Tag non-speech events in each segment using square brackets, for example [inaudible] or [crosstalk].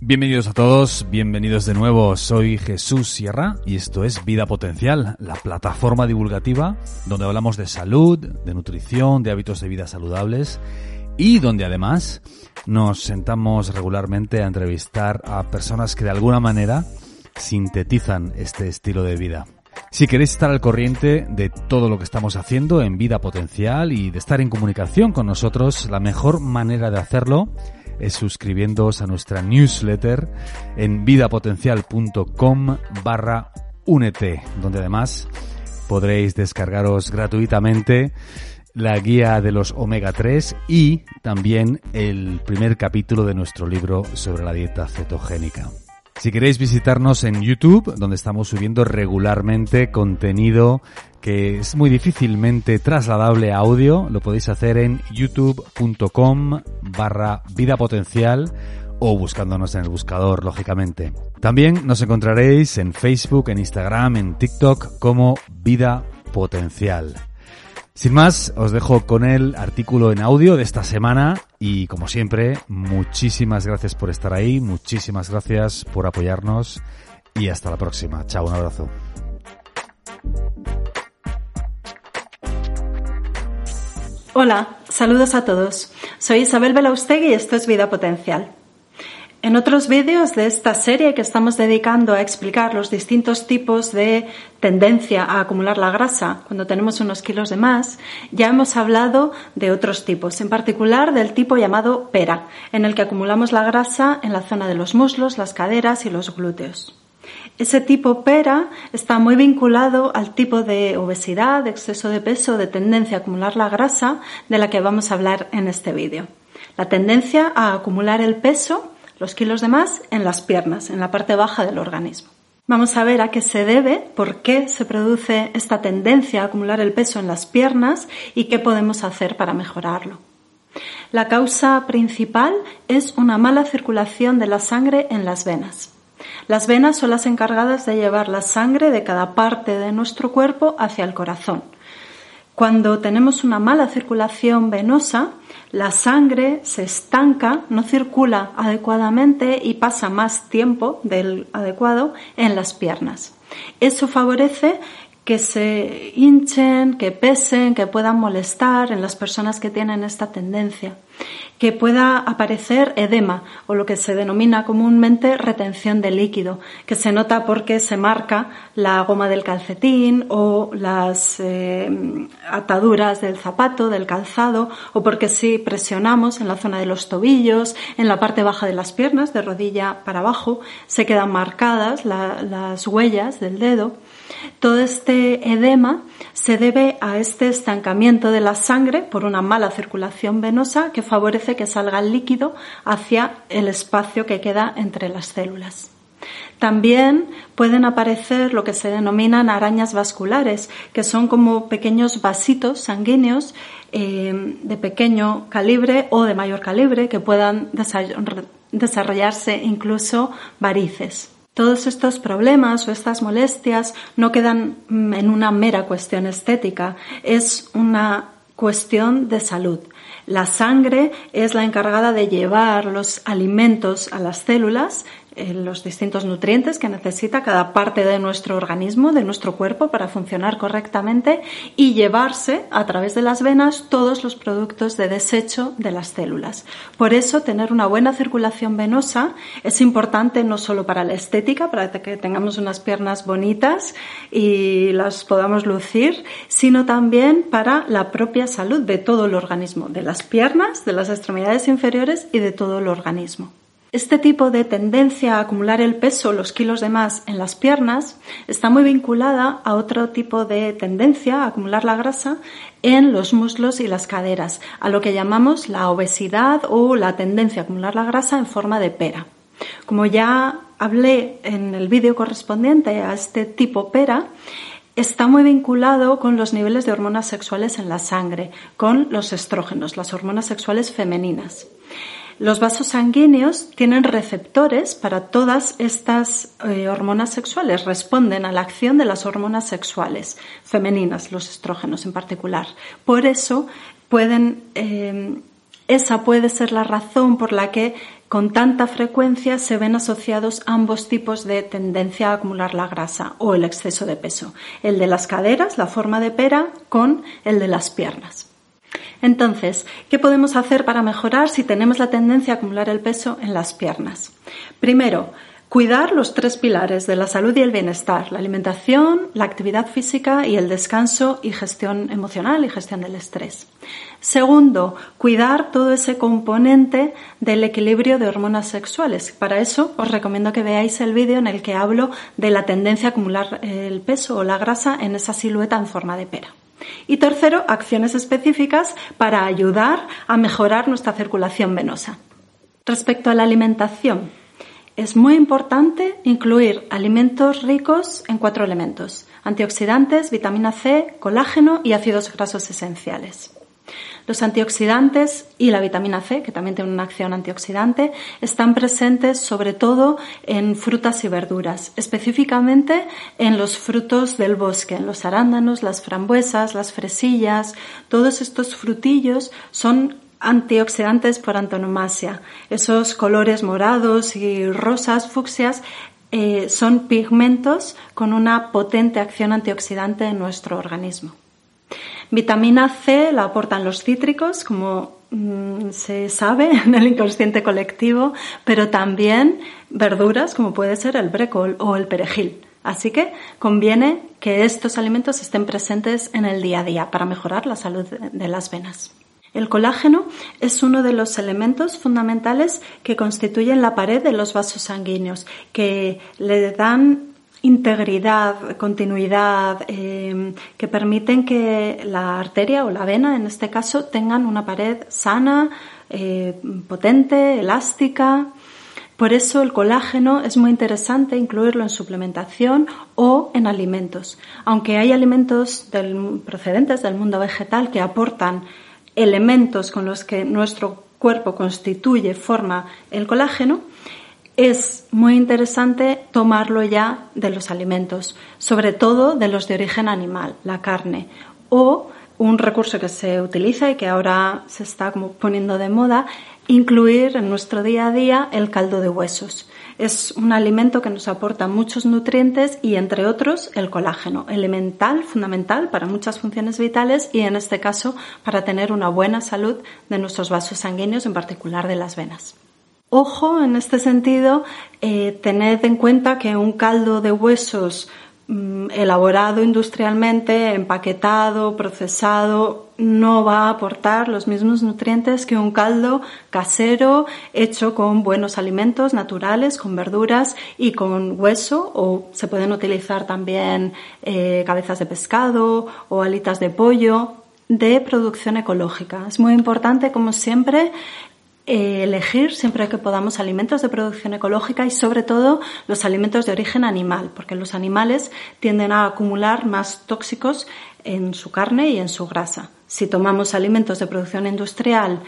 Bienvenidos a todos, bienvenidos de nuevo. Soy Jesús Sierra y esto es Vida Potencial, la plataforma divulgativa donde hablamos de salud, de nutrición, de hábitos de vida saludables y donde además nos sentamos regularmente a entrevistar a personas que de alguna manera sintetizan este estilo de vida. Si queréis estar al corriente de todo lo que estamos haciendo en Vida Potencial y de estar en comunicación con nosotros, la mejor manera de hacerlo suscribiéndoos a nuestra newsletter en vidapotencial.com barra únete, donde además podréis descargaros gratuitamente la guía de los omega 3 y también el primer capítulo de nuestro libro sobre la dieta cetogénica. Si queréis visitarnos en YouTube, donde estamos subiendo regularmente contenido que es muy difícilmente trasladable a audio, lo podéis hacer en youtube.com barra vida potencial o buscándonos en el buscador, lógicamente. También nos encontraréis en Facebook, en Instagram, en TikTok como Vida Potencial. Sin más, os dejo con el artículo en audio de esta semana y como siempre, muchísimas gracias por estar ahí, muchísimas gracias por apoyarnos y hasta la próxima. Chao, un abrazo. Hola, saludos a todos. Soy Isabel Belaustegui y esto es Vida Potencial. En otros vídeos de esta serie que estamos dedicando a explicar los distintos tipos de tendencia a acumular la grasa cuando tenemos unos kilos de más, ya hemos hablado de otros tipos, en particular del tipo llamado pera, en el que acumulamos la grasa en la zona de los muslos, las caderas y los glúteos. Ese tipo pera está muy vinculado al tipo de obesidad, de exceso de peso, de tendencia a acumular la grasa de la que vamos a hablar en este vídeo. La tendencia a acumular el peso los kilos de más en las piernas, en la parte baja del organismo. Vamos a ver a qué se debe, por qué se produce esta tendencia a acumular el peso en las piernas y qué podemos hacer para mejorarlo. La causa principal es una mala circulación de la sangre en las venas. Las venas son las encargadas de llevar la sangre de cada parte de nuestro cuerpo hacia el corazón. Cuando tenemos una mala circulación venosa, la sangre se estanca, no circula adecuadamente y pasa más tiempo del adecuado en las piernas. Eso favorece que se hinchen, que pesen, que puedan molestar en las personas que tienen esta tendencia que pueda aparecer edema o lo que se denomina comúnmente retención de líquido, que se nota porque se marca la goma del calcetín o las eh, ataduras del zapato, del calzado, o porque si presionamos en la zona de los tobillos, en la parte baja de las piernas, de rodilla para abajo, se quedan marcadas las huellas del dedo. Todo este edema se debe a este estancamiento de la sangre por una mala circulación venosa que favorece que salga el líquido hacia el espacio que queda entre las células. También pueden aparecer lo que se denominan arañas vasculares, que son como pequeños vasitos sanguíneos eh, de pequeño calibre o de mayor calibre que puedan desarrollarse incluso varices. Todos estos problemas o estas molestias no quedan mm, en una mera cuestión estética, es una cuestión de salud. La sangre es la encargada de llevar los alimentos a las células los distintos nutrientes que necesita cada parte de nuestro organismo, de nuestro cuerpo, para funcionar correctamente y llevarse a través de las venas todos los productos de desecho de las células. Por eso, tener una buena circulación venosa es importante no solo para la estética, para que tengamos unas piernas bonitas y las podamos lucir, sino también para la propia salud de todo el organismo, de las piernas, de las extremidades inferiores y de todo el organismo. Este tipo de tendencia a acumular el peso, los kilos de más en las piernas, está muy vinculada a otro tipo de tendencia a acumular la grasa en los muslos y las caderas, a lo que llamamos la obesidad o la tendencia a acumular la grasa en forma de pera. como ya hablé en el vídeo correspondiente a este tipo pera, está muy vinculado con los niveles de hormonas sexuales en la sangre, con los estrógenos, las hormonas sexuales femeninas. Los vasos sanguíneos tienen receptores para todas estas eh, hormonas sexuales, responden a la acción de las hormonas sexuales femeninas, los estrógenos en particular. Por eso pueden, eh, esa puede ser la razón por la que con tanta frecuencia se ven asociados ambos tipos de tendencia a acumular la grasa o el exceso de peso, el de las caderas, la forma de pera, con el de las piernas. Entonces, ¿qué podemos hacer para mejorar si tenemos la tendencia a acumular el peso en las piernas? Primero, cuidar los tres pilares de la salud y el bienestar, la alimentación, la actividad física y el descanso y gestión emocional y gestión del estrés. Segundo, cuidar todo ese componente del equilibrio de hormonas sexuales. Para eso os recomiendo que veáis el vídeo en el que hablo de la tendencia a acumular el peso o la grasa en esa silueta en forma de pera. Y tercero, acciones específicas para ayudar a mejorar nuestra circulación venosa. Respecto a la alimentación, es muy importante incluir alimentos ricos en cuatro elementos, antioxidantes, vitamina C, colágeno y ácidos grasos esenciales. Los antioxidantes y la vitamina C, que también tiene una acción antioxidante, están presentes sobre todo en frutas y verduras, específicamente en los frutos del bosque, en los arándanos, las frambuesas, las fresillas, todos estos frutillos son antioxidantes por antonomasia. Esos colores morados y rosas, fucsias, eh, son pigmentos con una potente acción antioxidante en nuestro organismo. Vitamina C la aportan los cítricos, como mm, se sabe [laughs] en el inconsciente colectivo, pero también verduras como puede ser el brécol o el perejil. Así que conviene que estos alimentos estén presentes en el día a día para mejorar la salud de las venas. El colágeno es uno de los elementos fundamentales que constituyen la pared de los vasos sanguíneos, que le dan integridad, continuidad, em, que permiten que la arteria o la vena, en este caso, tengan una pared sana, eh, potente, elástica. Por eso el colágeno es muy interesante incluirlo en suplementación o en alimentos. Aunque hay alimentos procedentes del mundo vegetal que aportan elementos con los que nuestro cuerpo constituye, forma el colágeno, es muy interesante tomarlo ya de los alimentos, sobre todo de los de origen animal, la carne, o un recurso que se utiliza y que ahora se está como poniendo de moda, incluir en nuestro día a día el caldo de huesos. Es un alimento que nos aporta muchos nutrientes y, entre otros, el colágeno, elemental, fundamental para muchas funciones vitales y, en este caso, para tener una buena salud de nuestros vasos sanguíneos, en particular de las venas. Ojo, en este sentido, eh, tened en cuenta que un caldo de huesos mm, elaborado industrialmente, empaquetado, procesado, no va a aportar los mismos nutrientes que un caldo casero hecho con buenos alimentos naturales, con verduras y con hueso, o se pueden utilizar también eh, cabezas de pescado o alitas de pollo de producción ecológica. Es muy importante, como siempre, elegir siempre que podamos alimentos de producción ecológica y sobre todo los alimentos de origen animal, porque los animales tienden a acumular más tóxicos en su carne y en su grasa. Si tomamos alimentos de producción industrial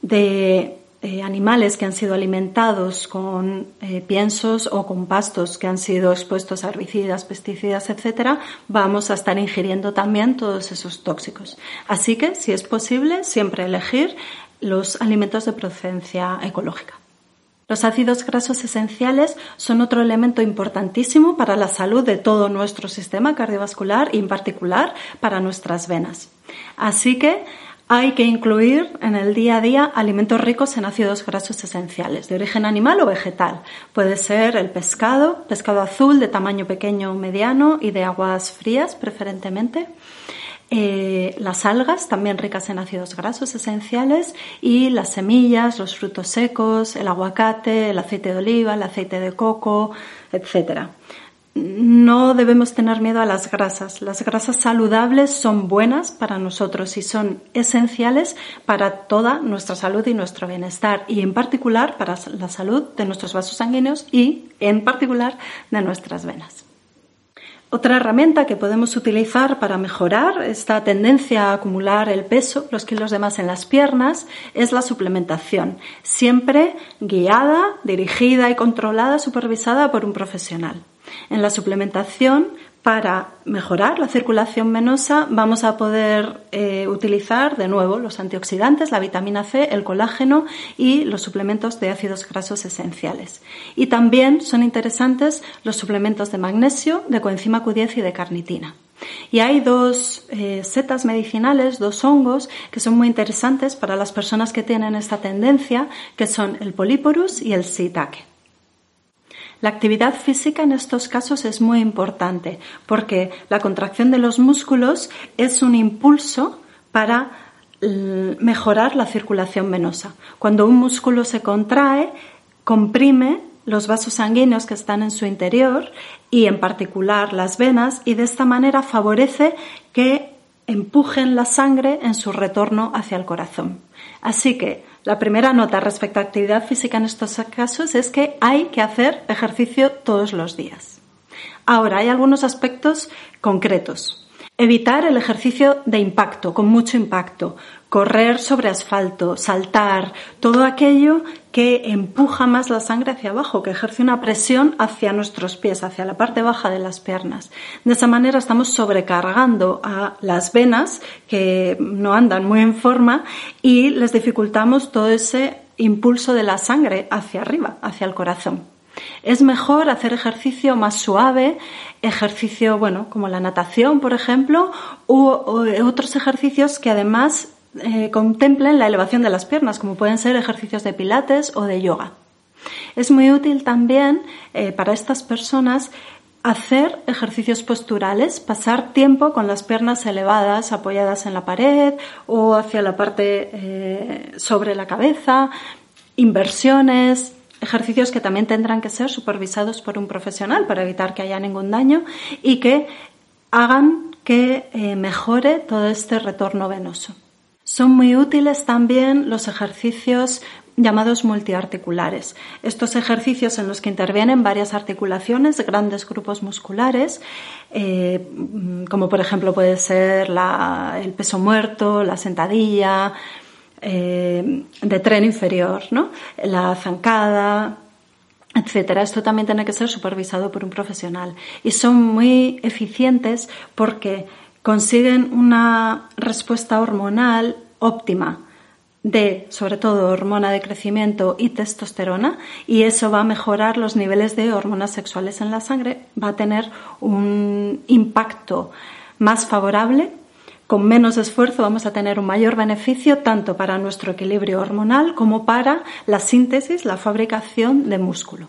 de eh, animales que han sido alimentados con eh, piensos o con pastos que han sido expuestos a herbicidas, pesticidas, etcétera, vamos a estar ingiriendo también todos esos tóxicos. Así que, si es posible, siempre elegir los alimentos de procedencia ecológica. Los ácidos grasos esenciales son otro elemento importantísimo para la salud de todo nuestro sistema cardiovascular y en particular para nuestras venas. Así que hay que incluir en el día a día alimentos ricos en ácidos grasos esenciales, de origen animal o vegetal. Puede ser el pescado, pescado azul de tamaño pequeño o mediano y de aguas frías preferentemente. Eh, las algas, también ricas en ácidos grasos esenciales, y las semillas, los frutos secos, el aguacate, el aceite de oliva, el aceite de coco, etc. no debemos tener miedo a las grasas. Las grasas saludables son buenas para nosotros y son esenciales para toda nuestra salud y nuestro bienestar y en particular para la salud de nuestros vasos sanguíneos y en particular de nuestras venas. Otra herramienta que podemos utilizar para mejorar esta tendencia a acumular el peso, los kilos de más en las piernas, es la suplementación, siempre guiada, dirigida y controlada, supervisada por un profesional. En la suplementación, para mejorar la circulación venosa, vamos a poder eh, utilizar de nuevo los antioxidantes, la vitamina C, el colágeno y los suplementos de ácidos grasos esenciales. Y también son interesantes los suplementos de magnesio, de coenzima Q10 y de carnitina. Y hay dos eh, setas medicinales, dos hongos, que son muy interesantes para las personas que tienen esta tendencia, que son el Polyporus y el Shiitake. La actividad física en estos casos es muy importante porque la contracción de los músculos es un impulso para mejorar la circulación venosa. Cuando un músculo se contrae, comprime los vasos sanguíneos que están en su interior y en particular las venas y de esta manera favorece que empujen la sangre en su retorno hacia el corazón. Así que la primera nota respecto a actividad física en estos casos es que hay que hacer ejercicio todos los días. Ahora, hay algunos aspectos concretos. Evitar el ejercicio de impacto, con mucho impacto, correr sobre asfalto, saltar, todo aquello que empuja más la sangre hacia abajo, que ejerce una presión hacia nuestros pies, hacia la parte baja de las piernas. De esa manera estamos sobrecargando a las venas que no andan muy en forma y les dificultamos todo ese impulso de la sangre hacia arriba, hacia el corazón. Es mejor hacer ejercicio más suave, ejercicio, bueno, como la natación, por ejemplo, u, otros ejercicios que además eh, contemplen la elevación de las piernas, como pueden ser ejercicios de pilates o de yoga. Es muy útil también eh, para estas personas hacer ejercicios posturales, pasar tiempo con las piernas elevadas, apoyadas en la pared o hacia la parte eh, sobre la cabeza, inversiones, ejercicios que también tendrán que ser supervisados por un profesional para evitar que haya ningún daño y que hagan que eh, mejore todo este retorno venoso. Son muy útiles también los ejercicios llamados multiarticulares. Estos ejercicios en los que intervienen varias articulaciones, grandes grupos musculares, eh, como por ejemplo puede ser el peso muerto, la sentadilla, eh, de tren inferior, ¿no? la zancada, etcétera. Esto también tiene que ser supervisado por un profesional. Y son muy eficientes porque consiguen una respuesta hormonal óptima de, sobre todo, hormona de crecimiento y testosterona, y eso va a mejorar los niveles de hormonas sexuales en la sangre, va a tener un impacto más favorable con menos esfuerzo vamos a tener un mayor beneficio tanto para nuestro equilibrio hormonal como para la síntesis, la fabricación de músculo.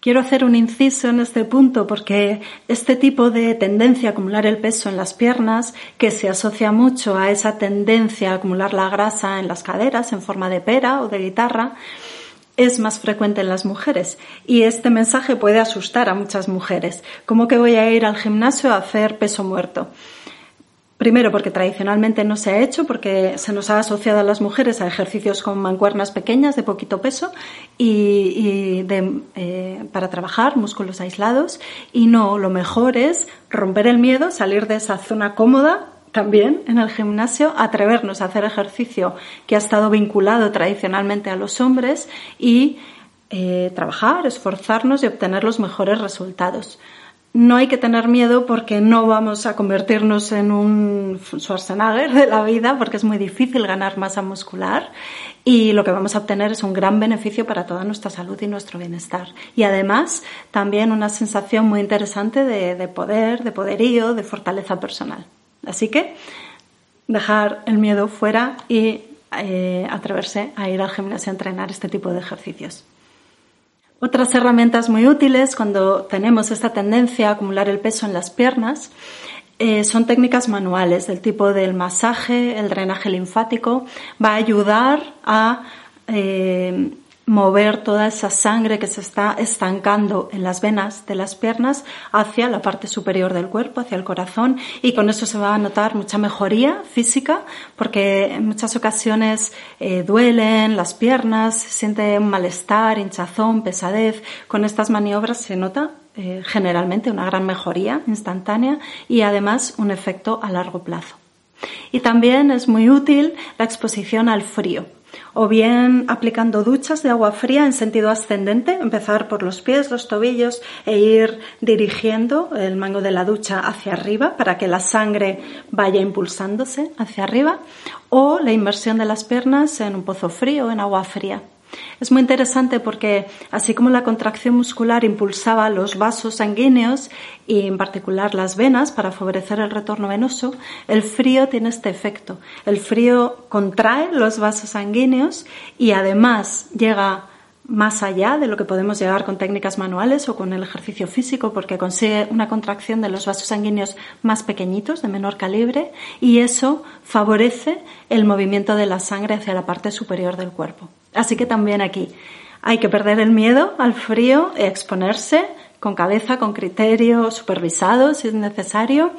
Quiero hacer un inciso en este punto porque este tipo de tendencia a acumular el peso en las piernas, que se asocia mucho a esa tendencia a acumular la grasa en las caderas en forma de pera o de guitarra, es más frecuente en las mujeres y este mensaje puede asustar a muchas mujeres. ¿Cómo que voy a ir al gimnasio a hacer peso muerto? Primero, porque tradicionalmente no se ha hecho, porque se nos ha asociado a las mujeres a ejercicios con mancuernas pequeñas de poquito peso y, eh, para trabajar músculos aislados. Y no, lo mejor es romper el miedo, salir de esa zona cómoda también en el gimnasio, atrevernos a hacer ejercicio que ha estado vinculado tradicionalmente a los hombres y eh, trabajar, esforzarnos y obtener los mejores resultados no hay que tener miedo porque no vamos a convertirnos en un Schwarzenegger de la vida porque es muy difícil ganar masa muscular y lo que vamos a obtener es un gran beneficio para toda nuestra salud y nuestro bienestar. Y además también una sensación muy interesante de, poder, de poderío, de fortaleza personal. Así que dejar el miedo fuera y eh, atreverse a ir al gimnasio a entrenar este tipo de ejercicios. Otras herramientas muy útiles cuando tenemos esta tendencia a acumular el peso en las piernas eh, son técnicas manuales del tipo del masaje, el drenaje linfático. Va a ayudar a eh, mover toda esa sangre que se está estancando en las venas de las piernas hacia la parte superior del cuerpo, hacia el corazón, y con eso se va a notar mucha mejoría física, porque en muchas ocasiones eh, duelen las piernas, se siente un malestar, hinchazón, pesadez. Con estas maniobras se nota eh, generalmente una gran mejoría instantánea y además un efecto a largo plazo. Y también es muy útil la exposición al frío o bien aplicando duchas de agua fría en sentido ascendente, empezar por los pies, los tobillos e ir dirigiendo el mango de la ducha hacia arriba para que la sangre vaya impulsándose hacia arriba, o la inmersión de las piernas en un pozo frío en agua fría. Es muy interesante porque así como la contracción muscular impulsaba los vasos sanguíneos y en particular las venas para favorecer el retorno venoso, el frío tiene este efecto. El frío contrae los vasos sanguíneos y además llega más allá de lo que podemos llegar con técnicas manuales o con el ejercicio físico porque consigue una contracción de los vasos sanguíneos más pequeñitos, de menor calibre, y eso favorece el movimiento de la sangre hacia la parte superior del cuerpo. Así que también aquí hay que perder el miedo al frío y exponerse con cabeza, con criterio, supervisado si es necesario,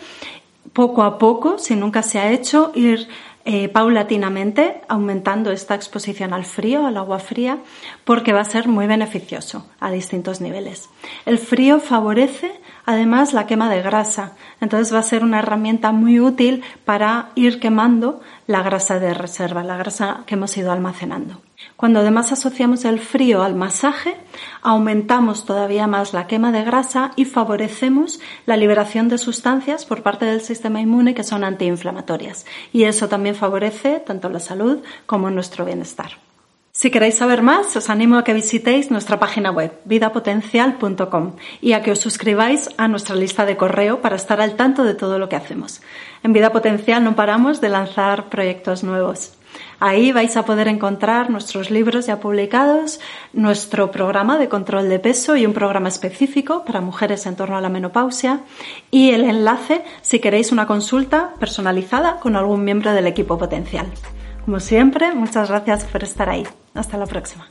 poco a poco, si nunca se ha hecho, ir eh, paulatinamente aumentando esta exposición al frío, al agua fría, porque va a ser muy beneficioso a distintos niveles. El frío favorece además la quema de grasa, entonces va a ser una herramienta muy útil para ir quemando la grasa de reserva, la grasa que hemos ido almacenando. Cuando además asociamos el frío al masaje, aumentamos todavía más la quema de grasa y favorecemos la liberación de sustancias por parte del sistema inmune que son antiinflamatorias. Y eso también favorece tanto la salud como nuestro bienestar. Si queréis saber más, os animo a que visitéis nuestra página web, vidapotencial.com, y a que os suscribáis a nuestra lista de correo para estar al tanto de todo lo que hacemos. En Vida Potencial no paramos de lanzar proyectos nuevos. Ahí vais a poder encontrar nuestros libros ya publicados, nuestro programa de control de peso y un programa específico para mujeres en torno a la menopausia y el enlace si queréis una consulta personalizada con algún miembro del equipo potencial. Como siempre, muchas gracias por estar ahí. Hasta la próxima.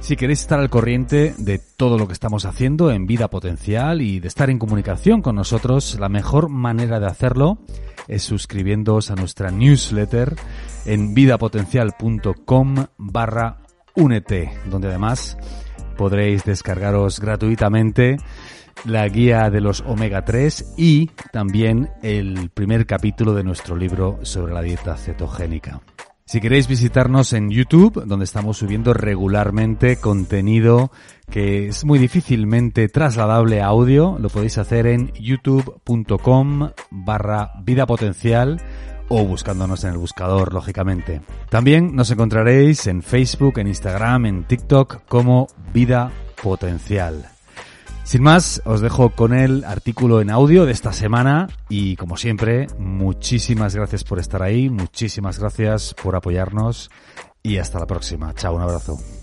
Si queréis estar al corriente de todo lo que estamos haciendo en Vida Potencial y de estar en comunicación con nosotros, la mejor manera de hacerlo es suscribiéndoos a nuestra newsletter en vidapotencial.com barra únete, donde además podréis descargaros gratuitamente la guía de los omega 3 y también el primer capítulo de nuestro libro sobre la dieta cetogénica. Si queréis visitarnos en YouTube, donde estamos subiendo regularmente contenido que es muy difícilmente trasladable a audio, lo podéis hacer en youtube.com barra vida potencial o buscándonos en el buscador, lógicamente. También nos encontraréis en Facebook, en Instagram, en TikTok como Vida Potencial. Sin más, os dejo con el artículo en audio de esta semana y como siempre, muchísimas gracias por estar ahí, muchísimas gracias por apoyarnos y hasta la próxima. Chao, un abrazo.